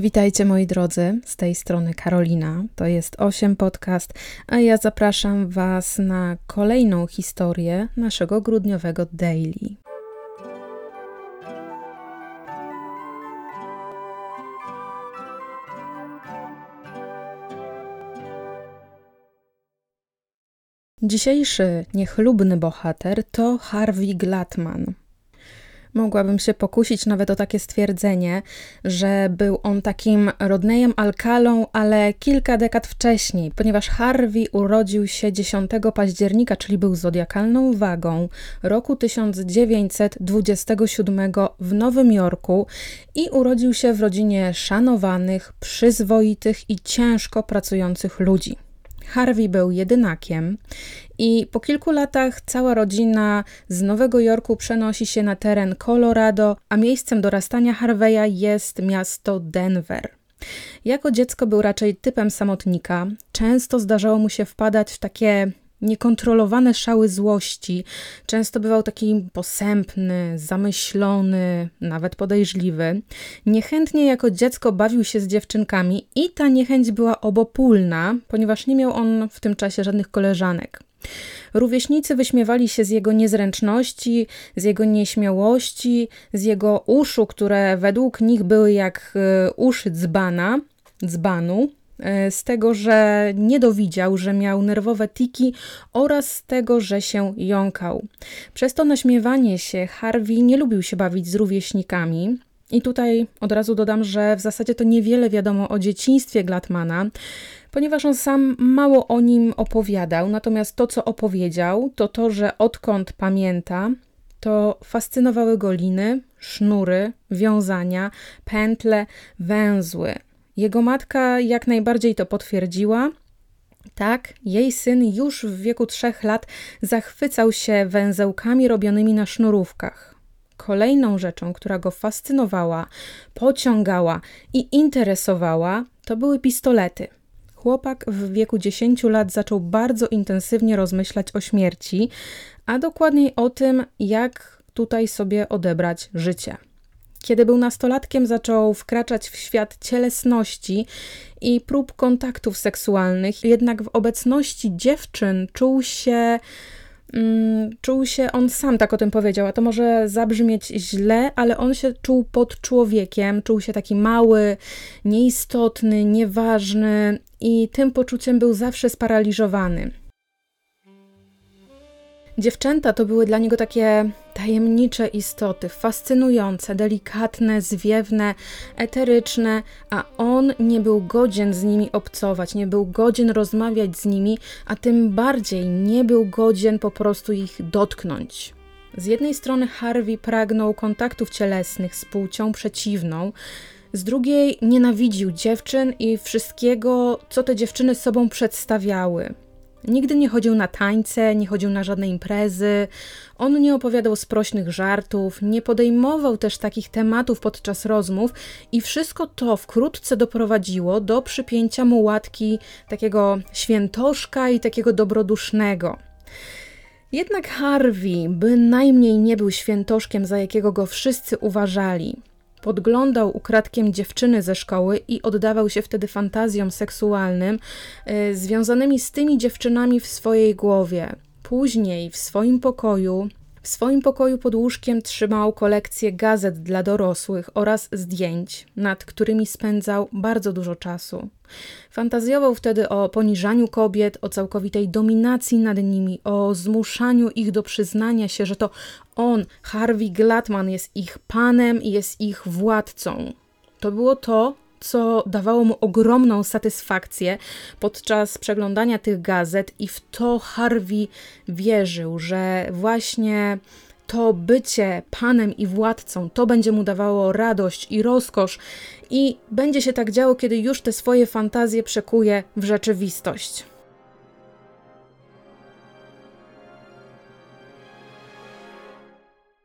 Witajcie moi drodzy, z tej strony Karolina. To jest 8 podcast, a ja zapraszam Was na kolejną historię naszego grudniowego daily. Dzisiejszy niechlubny bohater to Harvey Glatman. Mogłabym się pokusić nawet o takie stwierdzenie, że był on takim Rodneyem Alcalą, ale kilka dekad wcześniej, ponieważ Harvey urodził się 10 października, czyli był zodiakalną wagą roku 1927 w Nowym Jorku i urodził się w rodzinie szanowanych, przyzwoitych i ciężko pracujących ludzi. Harvey był jedynakiem i po kilku latach cała rodzina z Nowego Jorku przenosi się na teren Colorado, a miejscem dorastania Harveya jest miasto Denver. Jako dziecko był raczej typem samotnika. Często zdarzało mu się wpadać w takie niekontrolowane szały złości. Często bywał taki posępny, zamyślony, nawet podejrzliwy. Niechętnie jako dziecko bawił się z dziewczynkami i ta niechęć była obopólna, ponieważ nie miał on w tym czasie żadnych koleżanek. Rówieśnicy wyśmiewali się z jego niezręczności, z jego nieśmiałości, z jego uszu, które według nich były jak e, uszy dzbana, dzbanu, z tego, że nie dowidział, że miał nerwowe tiki oraz z tego, że się jąkał. Przez to naśmiewanie się Harvey nie lubił się bawić z rówieśnikami. I tutaj od razu dodam, że w zasadzie to niewiele wiadomo o dzieciństwie Glatmana, ponieważ on sam mało o nim opowiadał, natomiast to, co opowiedział, to to, że odkąd pamięta, to fascynowały go liny, sznury, wiązania, pętle, węzły. Jego matka jak najbardziej to potwierdziła. Tak, jej syn już w wieku trzech lat zachwycał się węzełkami robionymi na sznurówkach. Kolejną rzeczą, która go fascynowała, pociągała i interesowała, to były pistolety. Chłopak w wieku 10 lat zaczął bardzo intensywnie rozmyślać o śmierci, a dokładniej o tym, jak tutaj sobie odebrać życie. Kiedy był nastolatkiem, zaczął wkraczać w świat cielesności i prób kontaktów seksualnych, jednak w obecności dziewczyn czuł się mm, czuł się, on sam tak o tym powiedział, a to może zabrzmieć źle, ale on się czuł pod człowiekiem, czuł się taki mały, nieistotny, nieważny i tym poczuciem był zawsze sparaliżowany. Dziewczęta to były dla niego takie tajemnicze istoty, fascynujące, delikatne, zwiewne, eteryczne, a on nie był godzien z nimi obcować, nie był godzien rozmawiać z nimi, a tym bardziej nie był godzien po prostu ich dotknąć. Z jednej strony Harvey pragnął kontaktów cielesnych z płcią przeciwną, z drugiej nienawidził dziewczyn i wszystkiego, co te dziewczyny sobą przedstawiały. Nigdy nie chodził na tańce, nie chodził na żadne imprezy, on nie opowiadał sprośnych żartów, nie podejmował też takich tematów podczas rozmów i wszystko to wkrótce doprowadziło do przypięcia mu łatki takiego świętoszka i takiego dobrodusznego. Jednak Harvey bynajmniej nie był świętoszkiem, za jakiego go wszyscy uważali. Podglądał ukradkiem dziewczyny ze szkoły i oddawał się wtedy fantazjom seksualnym y, związanymi z tymi dziewczynami w swojej głowie. Później w swoim pokoju w swoim pokoju pod łóżkiem trzymał kolekcję gazet dla dorosłych oraz zdjęć, nad którymi spędzał bardzo dużo czasu. Fantazjował wtedy o poniżaniu kobiet, o całkowitej dominacji nad nimi, o zmuszaniu ich do przyznania się, że to on, Harvey Glatman, jest ich panem i jest ich władcą. To było to, co dawało mu ogromną satysfakcję podczas przeglądania tych gazet, i w to Harvey wierzył, że właśnie to bycie panem i władcą, to będzie mu dawało radość i rozkosz, i będzie się tak działo, kiedy już te swoje fantazje przekuje w rzeczywistość.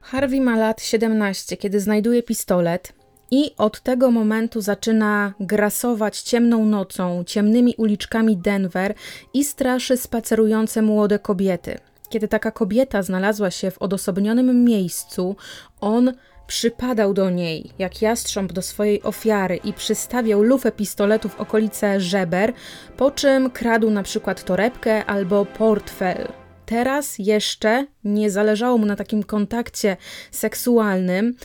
Harvey ma lat 17, kiedy znajduje pistolet i od tego momentu zaczyna grasować ciemną nocą, ciemnymi uliczkami Denver i straszy spacerujące młode kobiety. Kiedy taka kobieta znalazła się w odosobnionym miejscu, on przypadał do niej jak jastrząb do swojej ofiary i przystawiał lufę pistoletu w okolice żeber, po czym kradł na przykład torebkę albo portfel. Teraz jeszcze nie zależało mu na takim kontakcie seksualnym.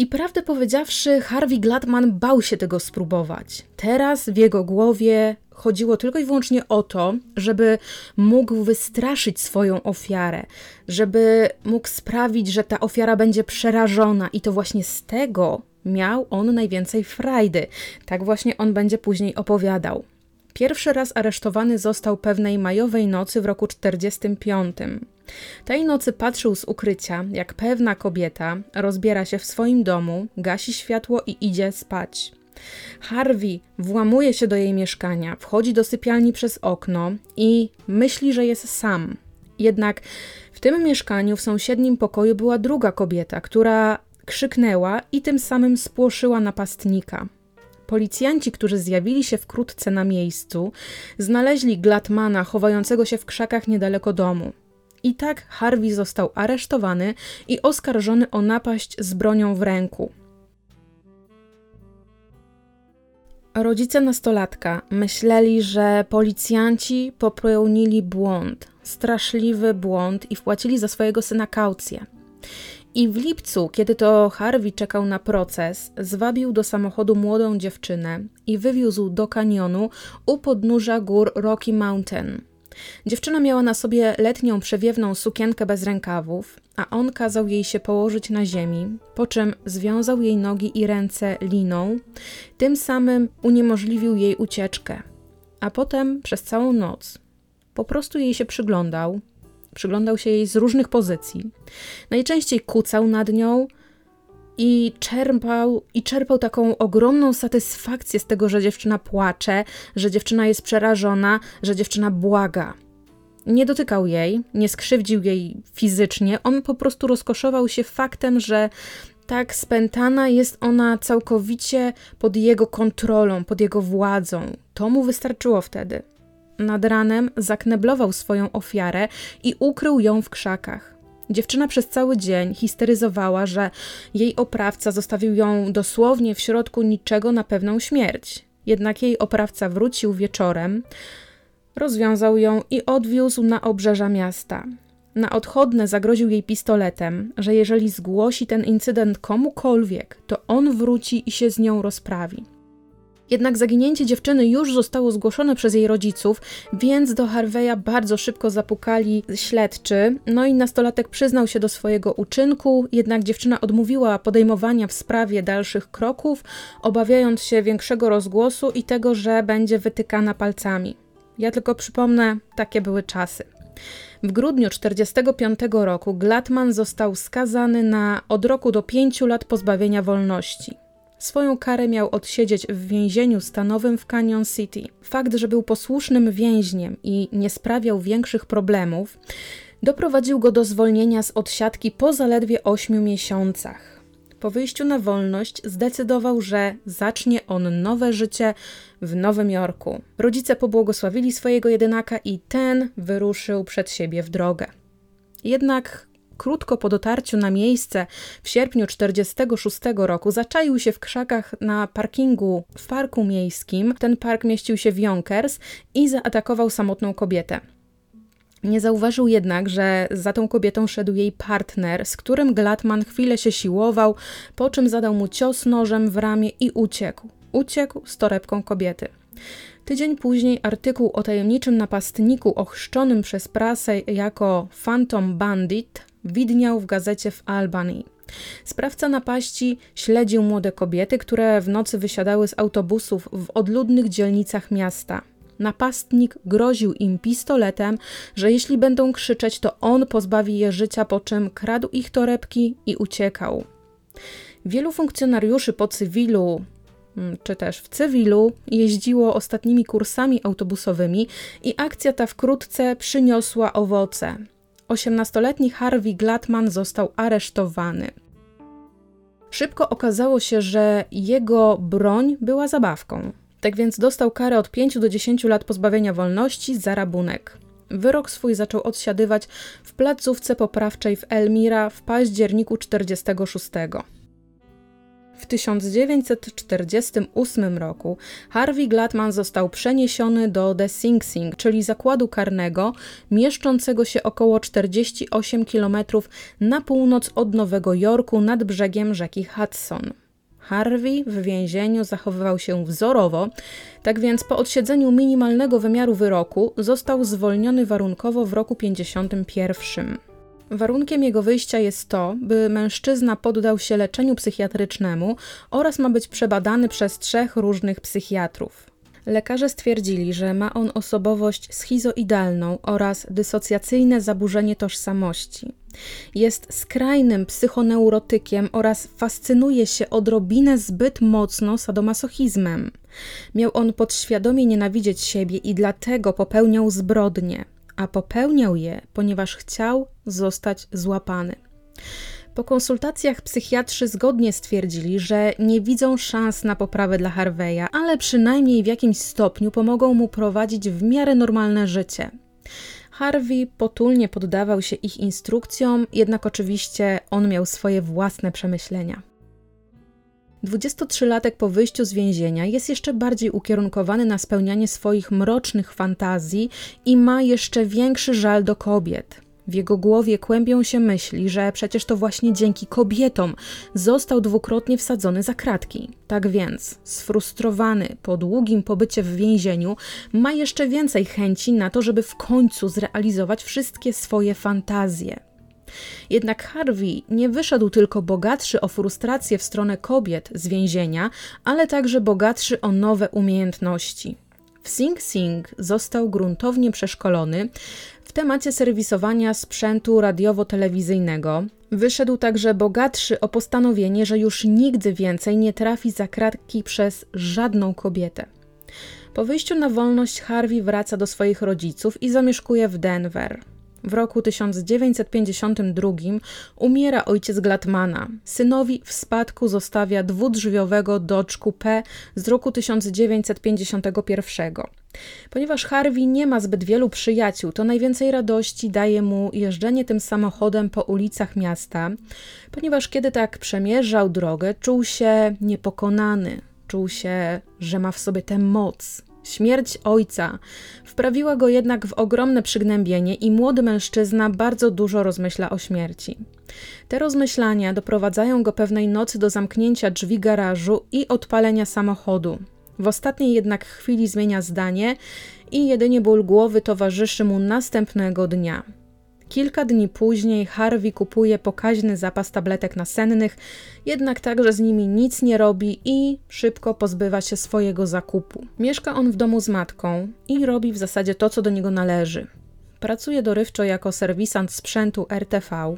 I prawdę powiedziawszy, Harvey Gladman bał się tego spróbować. Teraz w jego głowie chodziło tylko i wyłącznie o to, żeby mógł wystraszyć swoją ofiarę, żeby mógł sprawić, że ta ofiara będzie przerażona, i to właśnie z tego miał on najwięcej frajdy. Tak właśnie on będzie później opowiadał. Pierwszy raz aresztowany został pewnej majowej nocy w roku 45. Tej nocy patrzył z ukrycia, jak pewna kobieta rozbiera się w swoim domu, gasi światło i idzie spać. Harvey włamuje się do jej mieszkania, wchodzi do sypialni przez okno i myśli, że jest sam. Jednak w tym mieszkaniu w sąsiednim pokoju była druga kobieta, która krzyknęła i tym samym spłoszyła napastnika. Policjanci, którzy zjawili się wkrótce na miejscu, znaleźli Glatmana chowającego się w krzakach niedaleko domu. I tak Harvey został aresztowany i oskarżony o napaść z bronią w ręku. Rodzice nastolatka myśleli, że policjanci popełnili błąd, straszliwy błąd i wpłacili za swojego syna kaucję. I w lipcu, kiedy to Harvey czekał na proces, zwabił do samochodu młodą dziewczynę i wywiózł do kanionu u podnóża gór Rocky Mountain. Dziewczyna miała na sobie letnią przewiewną sukienkę bez rękawów, a on kazał jej się położyć na ziemi, po czym związał jej nogi i ręce liną, tym samym uniemożliwił jej ucieczkę. A potem przez całą noc po prostu jej się przyglądał, przyglądał się jej z różnych pozycji. Najczęściej kucał nad nią, i czerpał, i czerpał taką ogromną satysfakcję z tego, że dziewczyna płacze, że dziewczyna jest przerażona, że dziewczyna błaga. Nie dotykał jej, nie skrzywdził jej fizycznie, on po prostu rozkoszował się faktem, że tak spętana jest ona całkowicie pod jego kontrolą, pod jego władzą. To mu wystarczyło wtedy. Nad ranem zakneblował swoją ofiarę i ukrył ją w krzakach. Dziewczyna przez cały dzień histeryzowała, że jej oprawca zostawił ją dosłownie w środku niczego na pewną śmierć. Jednak jej oprawca wrócił wieczorem, rozwiązał ją i odwiózł na obrzeża miasta. Na odchodne zagroził jej pistoletem, że jeżeli zgłosi ten incydent komukolwiek, to on wróci i się z nią rozprawi. Jednak zaginięcie dziewczyny już zostało zgłoszone przez jej rodziców, więc do Harveya bardzo szybko zapukali śledczy. No i nastolatek przyznał się do swojego uczynku, jednak dziewczyna odmówiła podejmowania w sprawie dalszych kroków, obawiając się większego rozgłosu i tego, że będzie wytykana palcami. Ja tylko przypomnę, takie były czasy. W grudniu 1945 roku Glatman został skazany na od roku do pięciu lat pozbawienia wolności. Swoją karę miał odsiedzieć w więzieniu stanowym w Canyon City. Fakt, że był posłusznym więźniem i nie sprawiał większych problemów, doprowadził go do zwolnienia z odsiadki po zaledwie 8 miesiącach. Po wyjściu na wolność zdecydował, że zacznie on nowe życie w Nowym Jorku. Rodzice pobłogosławili swojego jedynaka i ten wyruszył przed siebie w drogę. Jednak krótko po dotarciu na miejsce w sierpniu 1946 roku zaczaił się w krzakach na parkingu w parku miejskim. Ten park mieścił się w Yonkers i zaatakował samotną kobietę. Nie zauważył jednak, że za tą kobietą szedł jej partner, z którym Glatman chwilę się siłował, po czym zadał mu cios nożem w ramię i uciekł. Uciekł z torebką kobiety. Tydzień później artykuł o tajemniczym napastniku ochrzczonym przez prasę jako Phantom Bandit widniał w gazecie w Albany. Sprawca napaści śledził młode kobiety, które w nocy wysiadały z autobusów w odludnych dzielnicach miasta. Napastnik groził im pistoletem, że jeśli będą krzyczeć, to on pozbawi je życia, po czym kradł ich torebki i uciekał. Wielu funkcjonariuszy po cywilu, mm, czy też w cywilu, jeździło ostatnimi kursami autobusowymi i akcja ta wkrótce przyniosła owoce. 18-letni Harvey Glatman został aresztowany. Szybko okazało się, że jego broń była zabawką. Tak więc dostał karę od 5 do 10 lat pozbawienia wolności za rabunek. Wyrok swój zaczął odsiadywać w placówce poprawczej w Elmira w październiku 46. W 1948 roku Harvey Gladman został przeniesiony do The Sing Sing, czyli zakładu karnego mieszczącego się około 48 km na północ od Nowego Jorku nad brzegiem rzeki Hudson. Harvey w więzieniu zachowywał się wzorowo, tak więc po odsiedzeniu minimalnego wymiaru wyroku został zwolniony warunkowo w roku 51. Warunkiem jego wyjścia jest to, by mężczyzna poddał się leczeniu psychiatrycznemu oraz ma być przebadany przez trzech różnych psychiatrów. Lekarze stwierdzili, że ma on osobowość schizoidalną oraz dysocjacyjne zaburzenie tożsamości. Jest skrajnym psychoneurotykiem oraz fascynuje się odrobinę zbyt mocno sadomasochizmem. Miał on podświadomie nienawidzieć siebie i dlatego popełniał zbrodnie a popełniał je, ponieważ chciał zostać złapany. Po konsultacjach psychiatrzy zgodnie stwierdzili, że nie widzą szans na poprawę dla Harveya, ale przynajmniej w jakimś stopniu pomogą mu prowadzić w miarę normalne życie. Harvey potulnie poddawał się ich instrukcjom, jednak oczywiście on miał swoje własne przemyślenia. 23-latek po wyjściu z więzienia jest jeszcze bardziej ukierunkowany na spełnianie swoich mrocznych fantazji i ma jeszcze większy żal do kobiet. W jego głowie kłębią się myśli, że przecież to właśnie dzięki kobietom został dwukrotnie wsadzony za kratki. Tak więc, sfrustrowany po długim pobycie w więzieniu, ma jeszcze więcej chęci na to, żeby w końcu zrealizować wszystkie swoje fantazje. Jednak Harvey nie wyszedł tylko bogatszy o frustrację w stronę kobiet z więzienia, ale także bogatszy o nowe umiejętności. W Sing Sing został gruntownie przeszkolony w temacie serwisowania sprzętu radiowo-telewizyjnego. Wyszedł także bogatszy o postanowienie, że już nigdy więcej nie trafi za kratki przez żadną kobietę. Po wyjściu na wolność Harvey wraca do swoich rodziców i zamieszkuje w Denver. W roku 1952 umiera ojciec Glatmana. Synowi w spadku zostawia dwudrzwiowego Dodge Coupe z roku 1951. Ponieważ Harvey nie ma zbyt wielu przyjaciół, to najwięcej radości daje mu jeżdżenie tym samochodem po ulicach miasta, ponieważ kiedy tak przemierzał drogę, czuł się niepokonany, czuł się, że ma w sobie tę moc, Śmierć ojca wprawiła go jednak w ogromne przygnębienie i młody mężczyzna bardzo dużo rozmyśla o śmierci. Te rozmyślania doprowadzają go pewnej nocy do zamknięcia drzwi garażu i odpalenia samochodu. W ostatniej jednak chwili zmienia zdanie i jedynie ból głowy towarzyszy mu następnego dnia. Kilka dni później Harvey kupuje pokaźny zapas tabletek nasennych, jednak także z nimi nic nie robi i szybko pozbywa się swojego zakupu. Mieszka on w domu z matką i robi w zasadzie to, co do niego należy. Pracuje dorywczo jako serwisant sprzętu RTV,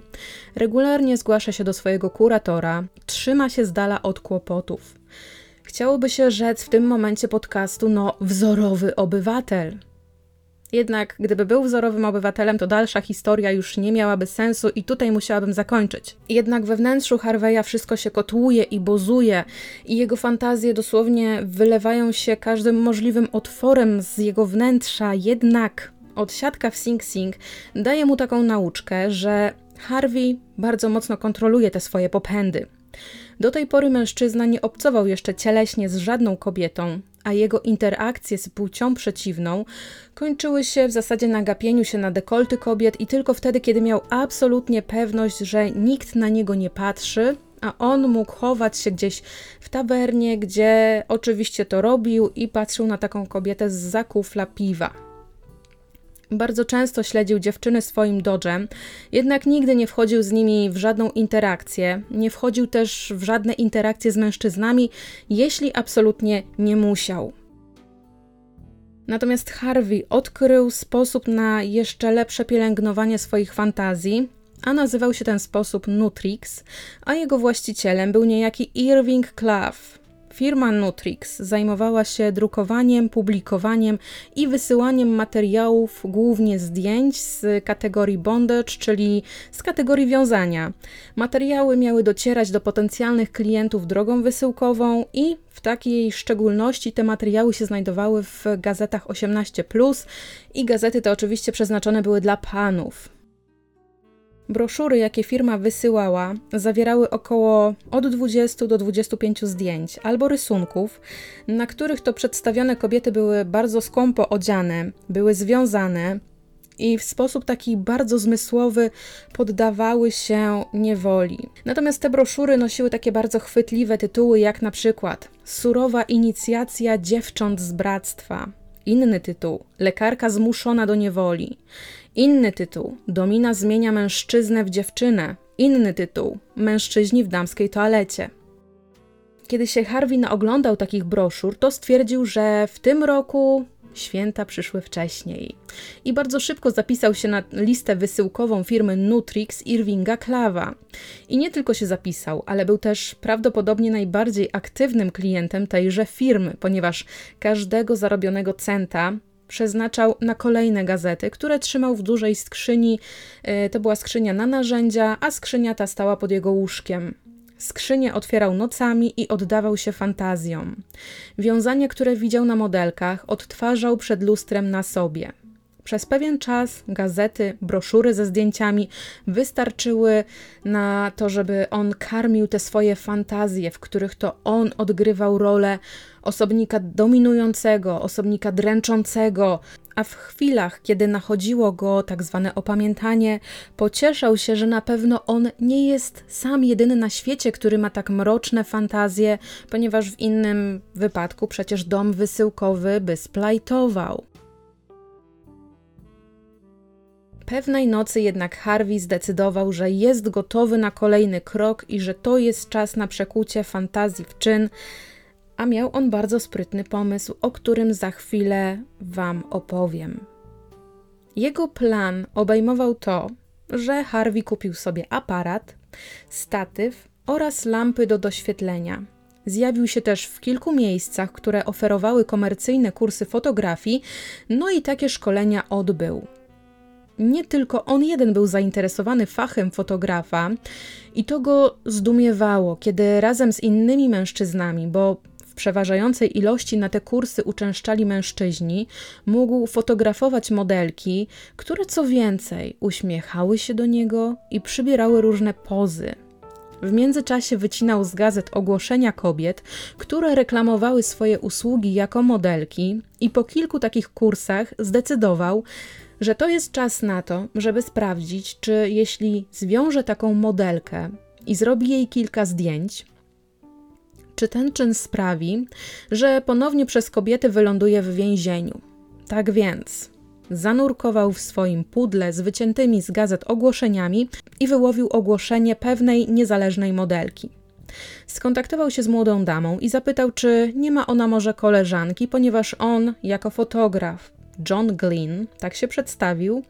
regularnie zgłasza się do swojego kuratora, trzyma się z dala od kłopotów. Chciałoby się rzec w tym momencie podcastu, no, wzorowy obywatel. Jednak gdyby był wzorowym obywatelem, to dalsza historia już nie miałaby sensu i tutaj musiałabym zakończyć. Jednak we wnętrzu Harveya wszystko się kotłuje i bozuje i jego fantazje dosłownie wylewają się każdym możliwym otworem z jego wnętrza. Jednak odsiadka w Sing Sing daje mu taką nauczkę, że Harvey bardzo mocno kontroluje te swoje popędy. Do tej pory mężczyzna nie obcował jeszcze cieleśnie z żadną kobietą, a jego interakcje z płcią przeciwną kończyły się w zasadzie na gapieniu się na dekolty kobiet i tylko wtedy, kiedy miał absolutnie pewność, że nikt na niego nie patrzy, a on mógł chować się gdzieś w tawernie, gdzie oczywiście to robił i patrzył na taką kobietę z zakufla piwa. Bardzo często śledził dziewczyny swoim dodżem, jednak nigdy nie wchodził z nimi w żadną interakcję, nie wchodził też w żadne interakcje z mężczyznami, jeśli absolutnie nie musiał. Natomiast Harvey odkrył sposób na jeszcze lepsze pielęgnowanie swoich fantazji, a nazywał się ten sposób Nutrix, a jego właścicielem był niejaki Irving Clough. Firma Nutrix zajmowała się drukowaniem, publikowaniem i wysyłaniem materiałów, głównie zdjęć z kategorii bondage, czyli z kategorii wiązania. Materiały miały docierać do potencjalnych klientów drogą wysyłkową i w takiej szczególności te materiały się znajdowały w gazetach 18, i gazety te oczywiście przeznaczone były dla panów. Broszury, jakie firma wysyłała, zawierały około od 20 do 25 zdjęć albo rysunków, na których to przedstawione kobiety były bardzo skąpo odziane, były związane i w sposób taki bardzo zmysłowy poddawały się niewoli. Natomiast te broszury nosiły takie bardzo chwytliwe tytuły, jak na przykład Surowa inicjacja dziewcząt z bractwa. Inny tytuł Lekarka zmuszona do niewoli. Inny tytuł Domina zmienia mężczyznę w dziewczynę. Inny tytuł Mężczyźni w damskiej toalecie. Kiedy się Harvey naoglądał takich broszur, to stwierdził, że w tym roku Święta przyszły wcześniej. I bardzo szybko zapisał się na listę wysyłkową firmy Nutrix Irvinga Klawa. I nie tylko się zapisał, ale był też prawdopodobnie najbardziej aktywnym klientem tejże firmy, ponieważ każdego zarobionego centa przeznaczał na kolejne gazety, które trzymał w dużej skrzyni. E, to była skrzynia na narzędzia, a skrzynia ta stała pod jego łóżkiem. Skrzynię otwierał nocami i oddawał się fantazjom. Wiązania, które widział na modelkach, odtwarzał przed lustrem na sobie. Przez pewien czas gazety, broszury ze zdjęciami wystarczyły na to, żeby on karmił te swoje fantazje, w których to on odgrywał rolę osobnika dominującego, osobnika dręczącego, a w chwilach, kiedy nachodziło go tak zwane opamiętanie, pocieszał się, że na pewno on nie jest sam jedyny na świecie, który ma tak mroczne fantazje, ponieważ w innym wypadku przecież dom wysyłkowy by splajtował. Pewnej nocy jednak Harvey zdecydował, że jest gotowy na kolejny krok i że to jest czas na przekucie fantazji w czyn, a miał on bardzo sprytny pomysł, o którym za chwilę Wam opowiem. Jego plan obejmował to, że Harvey kupił sobie aparat, statyw oraz lampy do doświetlenia. Zjawił się też w kilku miejscach, które oferowały komercyjne kursy fotografii, no i takie szkolenia odbył nie tylko on jeden był zainteresowany fachem fotografa, i to go zdumiewało, kiedy razem z innymi mężczyznami, bo w przeważającej ilości na te kursy uczęszczali mężczyźni, mógł fotografować modelki, które co więcej uśmiechały się do niego i przybierały różne pozy. W międzyczasie wycinał z gazet ogłoszenia kobiet, które reklamowały swoje usługi jako modelki, i po kilku takich kursach zdecydował, że to jest czas na to, żeby sprawdzić, czy jeśli zwiąże taką modelkę i zrobi jej kilka zdjęć, czy ten czyn sprawi, że ponownie przez kobiety wyląduje w więzieniu. Tak więc zanurkował w swoim pudle z wyciętymi z gazet ogłoszeniami i wyłowił ogłoszenie pewnej niezależnej modelki. Skontaktował się z młodą damą i zapytał, czy nie ma ona może koleżanki, ponieważ on, jako fotograf, John Glynn, tak się przedstawił,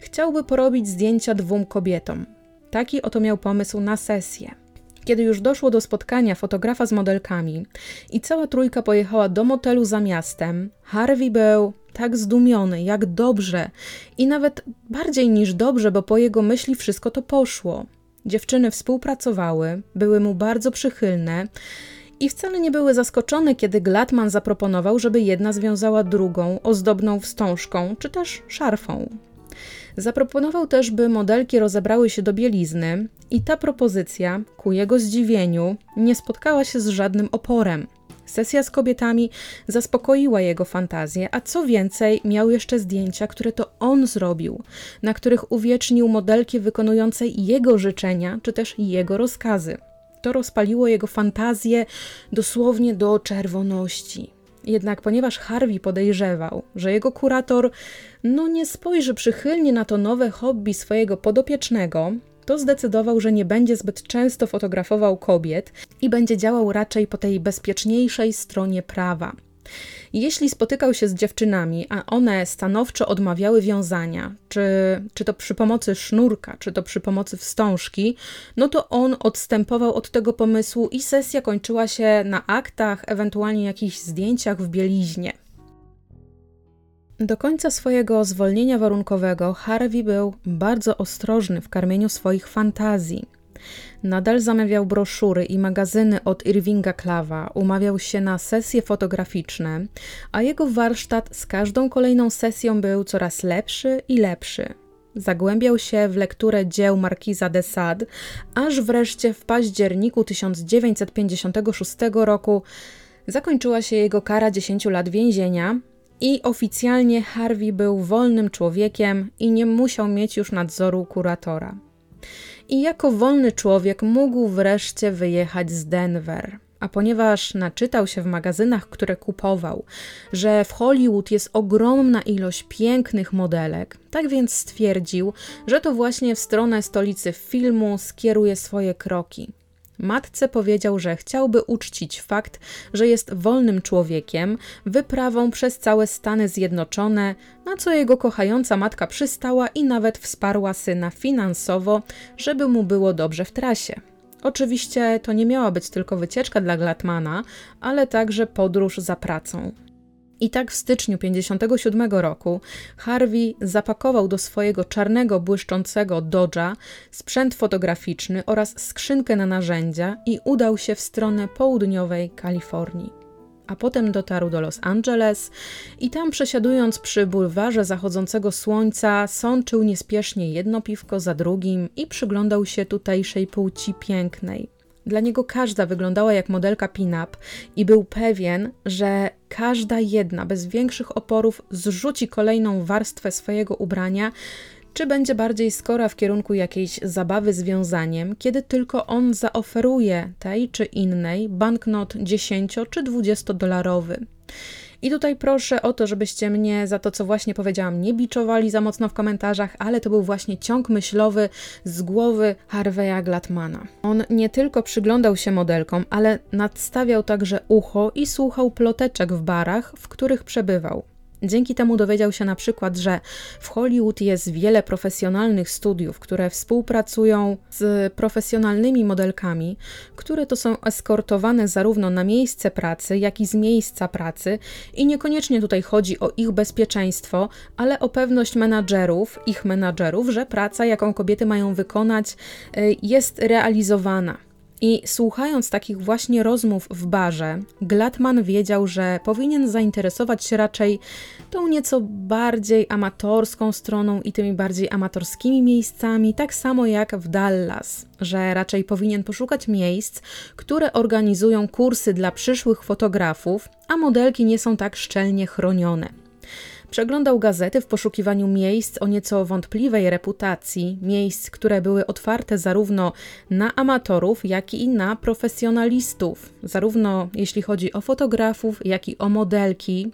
chciałby porobić zdjęcia dwóm kobietom. Taki oto miał pomysł na sesję. Kiedy już doszło do spotkania fotografa z modelkami i cała trójka pojechała do motelu za miastem, Harvey był tak zdumiony, jak dobrze i nawet bardziej niż dobrze, bo po jego myśli wszystko to poszło. Dziewczyny współpracowały, były mu bardzo przychylne i wcale nie były zaskoczone, kiedy Glatman zaproponował, żeby jedna związała drugą ozdobną wstążką czy też szarfą. Zaproponował też, by modelki rozebrały się do bielizny, i ta propozycja, ku jego zdziwieniu, nie spotkała się z żadnym oporem. Sesja z kobietami zaspokoiła jego fantazję, a co więcej, miał jeszcze zdjęcia, które to on zrobił, na których uwiecznił modelki wykonujące jego życzenia czy też jego rozkazy. To rozpaliło jego fantazję dosłownie do czerwoności. Jednak ponieważ Harvey podejrzewał, że jego kurator no nie spojrzy przychylnie na to nowe hobby swojego podopiecznego, to zdecydował, że nie będzie zbyt często fotografował kobiet i będzie działał raczej po tej bezpieczniejszej stronie prawa. Jeśli spotykał się z dziewczynami, a one stanowczo odmawiały wiązania, czy, czy to przy pomocy sznurka, czy to przy pomocy wstążki, no to on odstępował od tego pomysłu i sesja kończyła się na aktach, ewentualnie jakichś zdjęciach w bieliźnie. Do końca swojego zwolnienia warunkowego Harvey był bardzo ostrożny w karmieniu swoich fantazji. Nadal zamawiał broszury i magazyny od Irvinga Klawa, umawiał się na sesje fotograficzne, a jego warsztat z każdą kolejną sesją był coraz lepszy i lepszy. zagłębiał się w lekturę dzieł Markiza de Sade, aż wreszcie w październiku 1956 roku zakończyła się jego kara 10 lat więzienia i oficjalnie Harvey był wolnym człowiekiem i nie musiał mieć już nadzoru kuratora. I jako wolny człowiek mógł wreszcie wyjechać z Denver. A ponieważ naczytał się w magazynach, które kupował, że w Hollywood jest ogromna ilość pięknych modelek, tak więc stwierdził, że to właśnie w stronę stolicy filmu skieruje swoje kroki. Matce powiedział, że chciałby uczcić fakt, że jest wolnym człowiekiem, wyprawą przez całe Stany Zjednoczone, na co jego kochająca matka przystała i nawet wsparła syna finansowo, żeby mu było dobrze w trasie. Oczywiście to nie miała być tylko wycieczka dla Glatmana, ale także podróż za pracą. I tak w styczniu 1957 roku Harvey zapakował do swojego czarnego, błyszczącego Dodge'a sprzęt fotograficzny oraz skrzynkę na narzędzia i udał się w stronę południowej Kalifornii. A potem dotarł do Los Angeles i tam przesiadując przy bulwarze zachodzącego słońca, sączył niespiesznie jedno piwko za drugim i przyglądał się tutejszej płci pięknej. Dla niego każda wyglądała jak modelka pin-up i był pewien, że każda jedna bez większych oporów zrzuci kolejną warstwę swojego ubrania, czy będzie bardziej skora w kierunku jakiejś zabawy związaniem, kiedy tylko on zaoferuje tej czy innej banknot 10 czy 20 dolarowy. I tutaj proszę o to, żebyście mnie za to, co właśnie powiedziałam, nie biczowali za mocno w komentarzach, ale to był właśnie ciąg myślowy z głowy Harveya Glatmana. On nie tylko przyglądał się modelkom, ale nadstawiał także ucho i słuchał ploteczek w barach, w których przebywał. Dzięki temu dowiedział się na przykład, że w Hollywood jest wiele profesjonalnych studiów, które współpracują z profesjonalnymi modelkami, które to są eskortowane zarówno na miejsce pracy, jak i z miejsca pracy i niekoniecznie tutaj chodzi o ich bezpieczeństwo, ale o pewność menadżerów, ich menadżerów, że praca, jaką kobiety mają wykonać, y, jest realizowana. I słuchając takich właśnie rozmów w barze, Glatman wiedział, że powinien zainteresować się raczej tą nieco bardziej amatorską stroną i tymi bardziej amatorskimi miejscami, tak samo jak w Dallas, że raczej powinien poszukać miejsc, które organizują kursy dla przyszłych fotografów, a modelki nie są tak szczelnie chronione. Przeglądał gazety w poszukiwaniu miejsc o nieco wątpliwej reputacji, miejsc, które były otwarte zarówno na amatorów, jak i na profesjonalistów, zarówno jeśli chodzi o fotografów, jak i o modelki.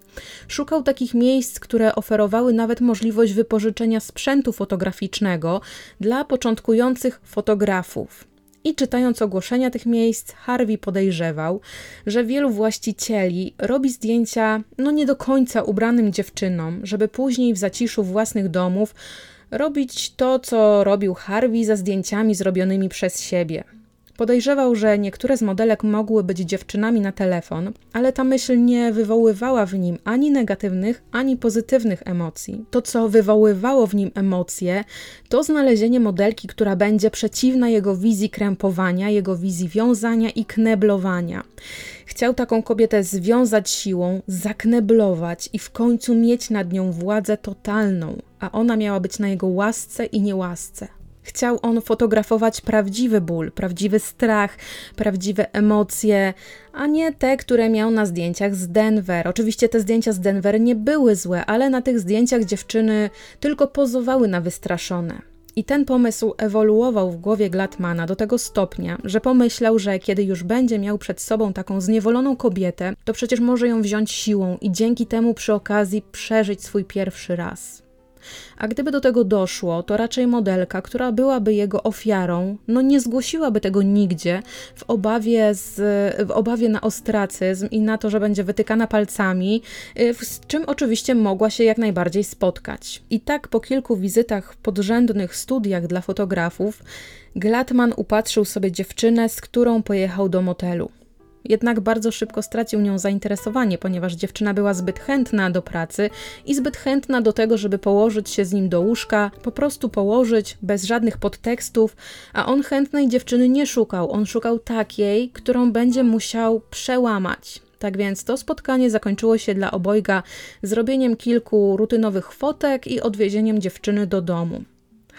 Szukał takich miejsc, które oferowały nawet możliwość wypożyczenia sprzętu fotograficznego dla początkujących fotografów. I czytając ogłoszenia tych miejsc, Harvey podejrzewał, że wielu właścicieli robi zdjęcia no nie do końca ubranym dziewczynom, żeby później w zaciszu własnych domów robić to, co robił Harvey za zdjęciami zrobionymi przez siebie. Podejrzewał, że niektóre z modelek mogły być dziewczynami na telefon, ale ta myśl nie wywoływała w nim ani negatywnych, ani pozytywnych emocji. To, co wywoływało w nim emocje, to znalezienie modelki, która będzie przeciwna jego wizji krępowania, jego wizji wiązania i kneblowania. Chciał taką kobietę związać siłą, zakneblować i w końcu mieć nad nią władzę totalną, a ona miała być na jego łasce i niełasce. Chciał on fotografować prawdziwy ból, prawdziwy strach, prawdziwe emocje, a nie te, które miał na zdjęciach z Denver. Oczywiście te zdjęcia z Denver nie były złe, ale na tych zdjęciach dziewczyny tylko pozowały na wystraszone. I ten pomysł ewoluował w głowie Glatmana do tego stopnia, że pomyślał, że kiedy już będzie miał przed sobą taką zniewoloną kobietę, to przecież może ją wziąć siłą i dzięki temu przy okazji przeżyć swój pierwszy raz. A gdyby do tego doszło, to raczej modelka, która byłaby jego ofiarą, no nie zgłosiłaby tego nigdzie w obawie, z, w obawie na ostracyzm i na to, że będzie wytykana palcami, y, z czym oczywiście mogła się jak najbardziej spotkać. I tak po kilku wizytach w podrzędnych studiach dla fotografów, Glatman upatrzył sobie dziewczynę, z którą pojechał do motelu. Jednak bardzo szybko stracił nią zainteresowanie, ponieważ dziewczyna była zbyt chętna do pracy i zbyt chętna do tego, żeby położyć się z nim do łóżka, po prostu położyć bez żadnych podtekstów, a on chętnej dziewczyny nie szukał. On szukał takiej, którą będzie musiał przełamać. Tak więc to spotkanie zakończyło się dla obojga zrobieniem kilku rutynowych fotek i odwiezieniem dziewczyny do domu.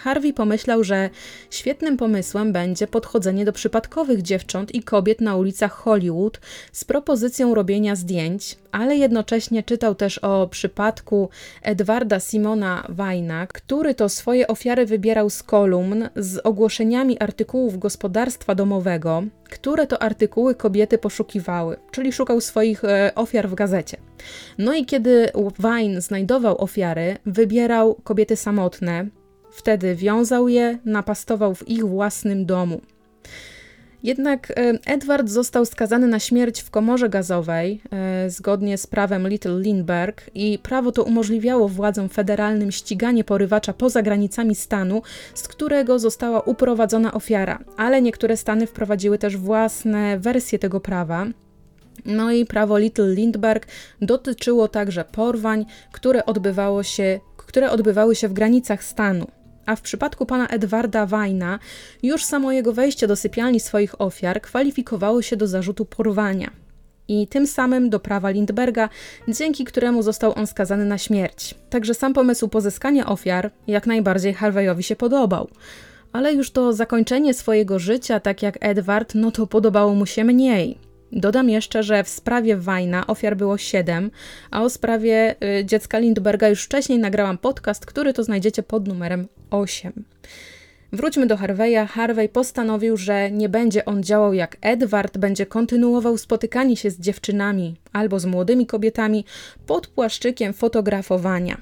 Harvey pomyślał, że świetnym pomysłem będzie podchodzenie do przypadkowych dziewcząt i kobiet na ulicach Hollywood z propozycją robienia zdjęć, ale jednocześnie czytał też o przypadku Edwarda Simona Wajna, który to swoje ofiary wybierał z kolumn z ogłoszeniami artykułów gospodarstwa domowego, które to artykuły kobiety poszukiwały, czyli szukał swoich e, ofiar w gazecie. No i kiedy Wine znajdował ofiary, wybierał kobiety samotne, wtedy wiązał je, napastował w ich własnym domu. Jednak e, Edward został skazany na śmierć w komorze gazowej e, zgodnie z prawem Little Lindbergh i prawo to umożliwiało władzom federalnym ściganie porywacza poza granicami stanu, z którego została uprowadzona ofiara, ale niektóre stany wprowadziły też własne wersje tego prawa. No i prawo Little Lindbergh dotyczyło także porwań, które, odbywało się, które odbywały się w granicach stanu. A w przypadku pana Edwarda Wajna już samo jego wejście do sypialni swoich ofiar kwalifikowało się do zarzutu porwania i tym samym do prawa Lindberga, dzięki któremu został on skazany na śmierć. Także sam pomysł pozyskania ofiar jak najbardziej Harveyowi się podobał. Ale już to zakończenie swojego życia, tak jak Edward, no to podobało mu się mniej. Dodam jeszcze, że w sprawie Wajna ofiar było 7, a o sprawie y, dziecka Lindberga już wcześniej nagrałam podcast, który to znajdziecie pod numerem 8. Wróćmy do Harveya. Harvey postanowił, że nie będzie on działał jak Edward, będzie kontynuował spotykanie się z dziewczynami albo z młodymi kobietami pod płaszczykiem fotografowania.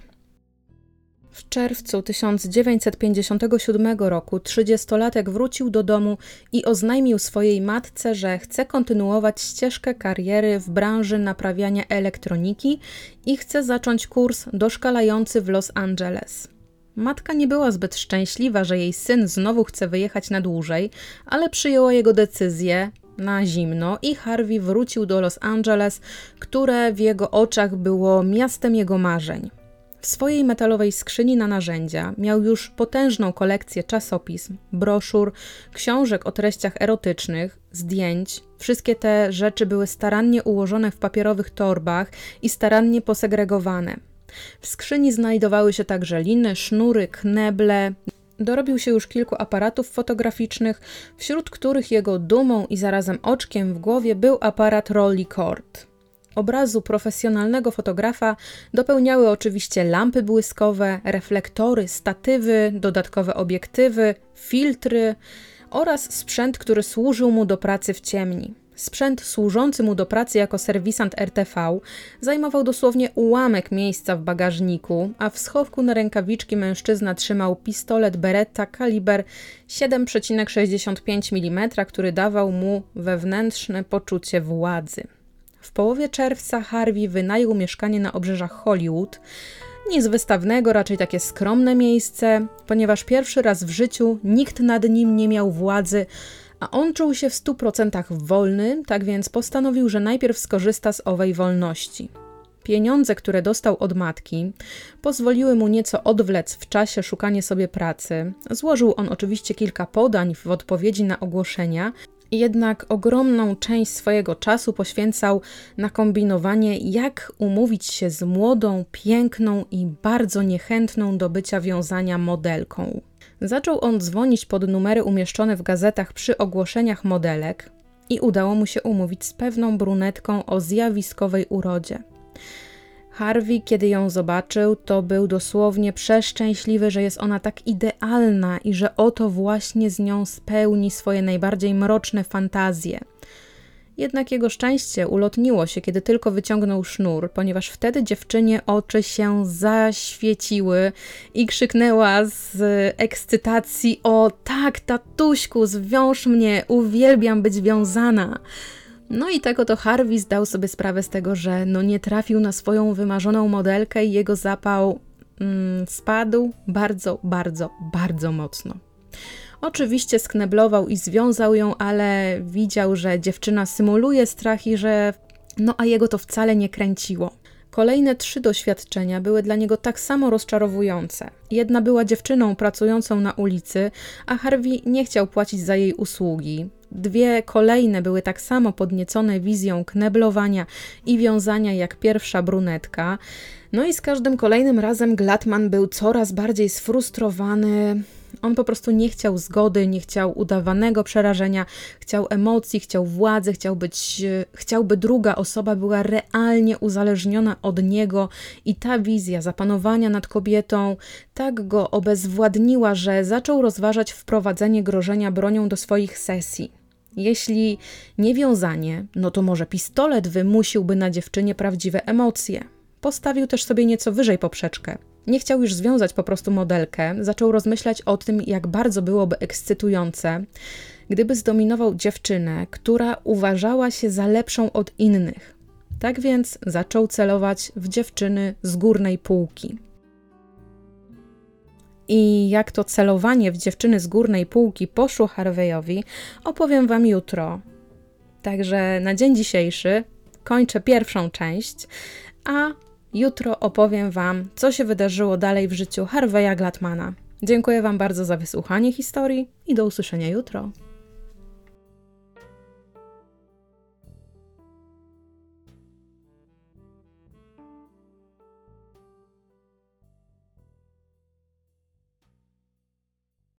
W czerwcu 1957 roku trzydziestolatek wrócił do domu i oznajmił swojej matce, że chce kontynuować ścieżkę kariery w branży naprawiania elektroniki i chce zacząć kurs doszkalający w Los Angeles. Matka nie była zbyt szczęśliwa, że jej syn znowu chce wyjechać na dłużej, ale przyjęła jego decyzję na zimno i Harvey wrócił do Los Angeles, które w jego oczach było miastem jego marzeń. W swojej metalowej skrzyni na narzędzia miał już potężną kolekcję czasopism, broszur, książek o treściach erotycznych, zdjęć. Wszystkie te rzeczy były starannie ułożone w papierowych torbach i starannie posegregowane. W skrzyni znajdowały się także liny, sznury, kneble. Dorobił się już kilku aparatów fotograficznych, wśród których jego dumą i zarazem oczkiem w głowie był aparat Rolly Cord. Obrazu profesjonalnego fotografa dopełniały oczywiście lampy błyskowe, reflektory, statywy, dodatkowe obiektywy, filtry oraz sprzęt, który służył mu do pracy w ciemni. Sprzęt służący mu do pracy jako serwisant RTV zajmował dosłownie ułamek miejsca w bagażniku, a w schowku na rękawiczki mężczyzna trzymał pistolet Beretta kaliber 7,65 mm, który dawał mu wewnętrzne poczucie władzy. W połowie czerwca Harvey wynajął mieszkanie na obrzeżach Hollywood. Nic wystawnego, raczej takie skromne miejsce, ponieważ pierwszy raz w życiu nikt nad nim nie miał władzy, a on czuł się w stu procentach wolny, tak więc postanowił, że najpierw skorzysta z owej wolności. Pieniądze, które dostał od matki, pozwoliły mu nieco odwlec w czasie szukanie sobie pracy. Złożył on oczywiście kilka podań w odpowiedzi na ogłoszenia, jednak ogromną część swojego czasu poświęcał na kombinowanie, jak umówić się z młodą, piękną i bardzo niechętną do bycia wiązania modelką. Zaczął on dzwonić pod numery umieszczone w gazetach przy ogłoszeniach modelek i udało mu się umówić z pewną brunetką o zjawiskowej urodzie. Harvey, kiedy ją zobaczył, to był dosłownie przeszczęśliwy, że jest ona tak idealna i że oto właśnie z nią spełni swoje najbardziej mroczne fantazje. Jednak jego szczęście ulotniło się, kiedy tylko wyciągnął sznur, ponieważ wtedy dziewczynie oczy się zaświeciły i krzyknęła z ekscytacji: O tak, tatuśku, zwiąż mnie, uwielbiam być wiązana. No i tego to Harvey zdał sobie sprawę z tego, że no nie trafił na swoją wymarzoną modelkę i jego zapał mm, spadł bardzo, bardzo, bardzo mocno. Oczywiście skneblował i związał ją, ale widział, że dziewczyna symuluje strach i że no a jego to wcale nie kręciło. Kolejne trzy doświadczenia były dla niego tak samo rozczarowujące. Jedna była dziewczyną pracującą na ulicy, a Harvey nie chciał płacić za jej usługi. Dwie kolejne były tak samo podniecone wizją kneblowania i wiązania jak pierwsza brunetka. No i z każdym kolejnym razem Glatman był coraz bardziej sfrustrowany, On po prostu nie chciał zgody, nie chciał udawanego przerażenia, chciał emocji, chciał władzy, chciał być, by druga osoba była realnie uzależniona od niego i ta wizja zapanowania nad kobietą tak go obezwładniła, że zaczął rozważać wprowadzenie grożenia bronią do swoich sesji. Jeśli nie wiązanie, no to może pistolet wymusiłby na dziewczynie prawdziwe emocje. Postawił też sobie nieco wyżej poprzeczkę. Nie chciał już związać po prostu modelkę, zaczął rozmyślać o tym, jak bardzo byłoby ekscytujące, gdyby zdominował dziewczynę, która uważała się za lepszą od innych. Tak więc zaczął celować w dziewczyny z górnej półki. I jak to celowanie w dziewczyny z górnej półki poszło Harveyowi, opowiem Wam jutro. Także na dzień dzisiejszy kończę pierwszą część, a jutro opowiem Wam, co się wydarzyło dalej w życiu Harveya Glatmana. Dziękuję Wam bardzo za wysłuchanie historii i do usłyszenia jutro.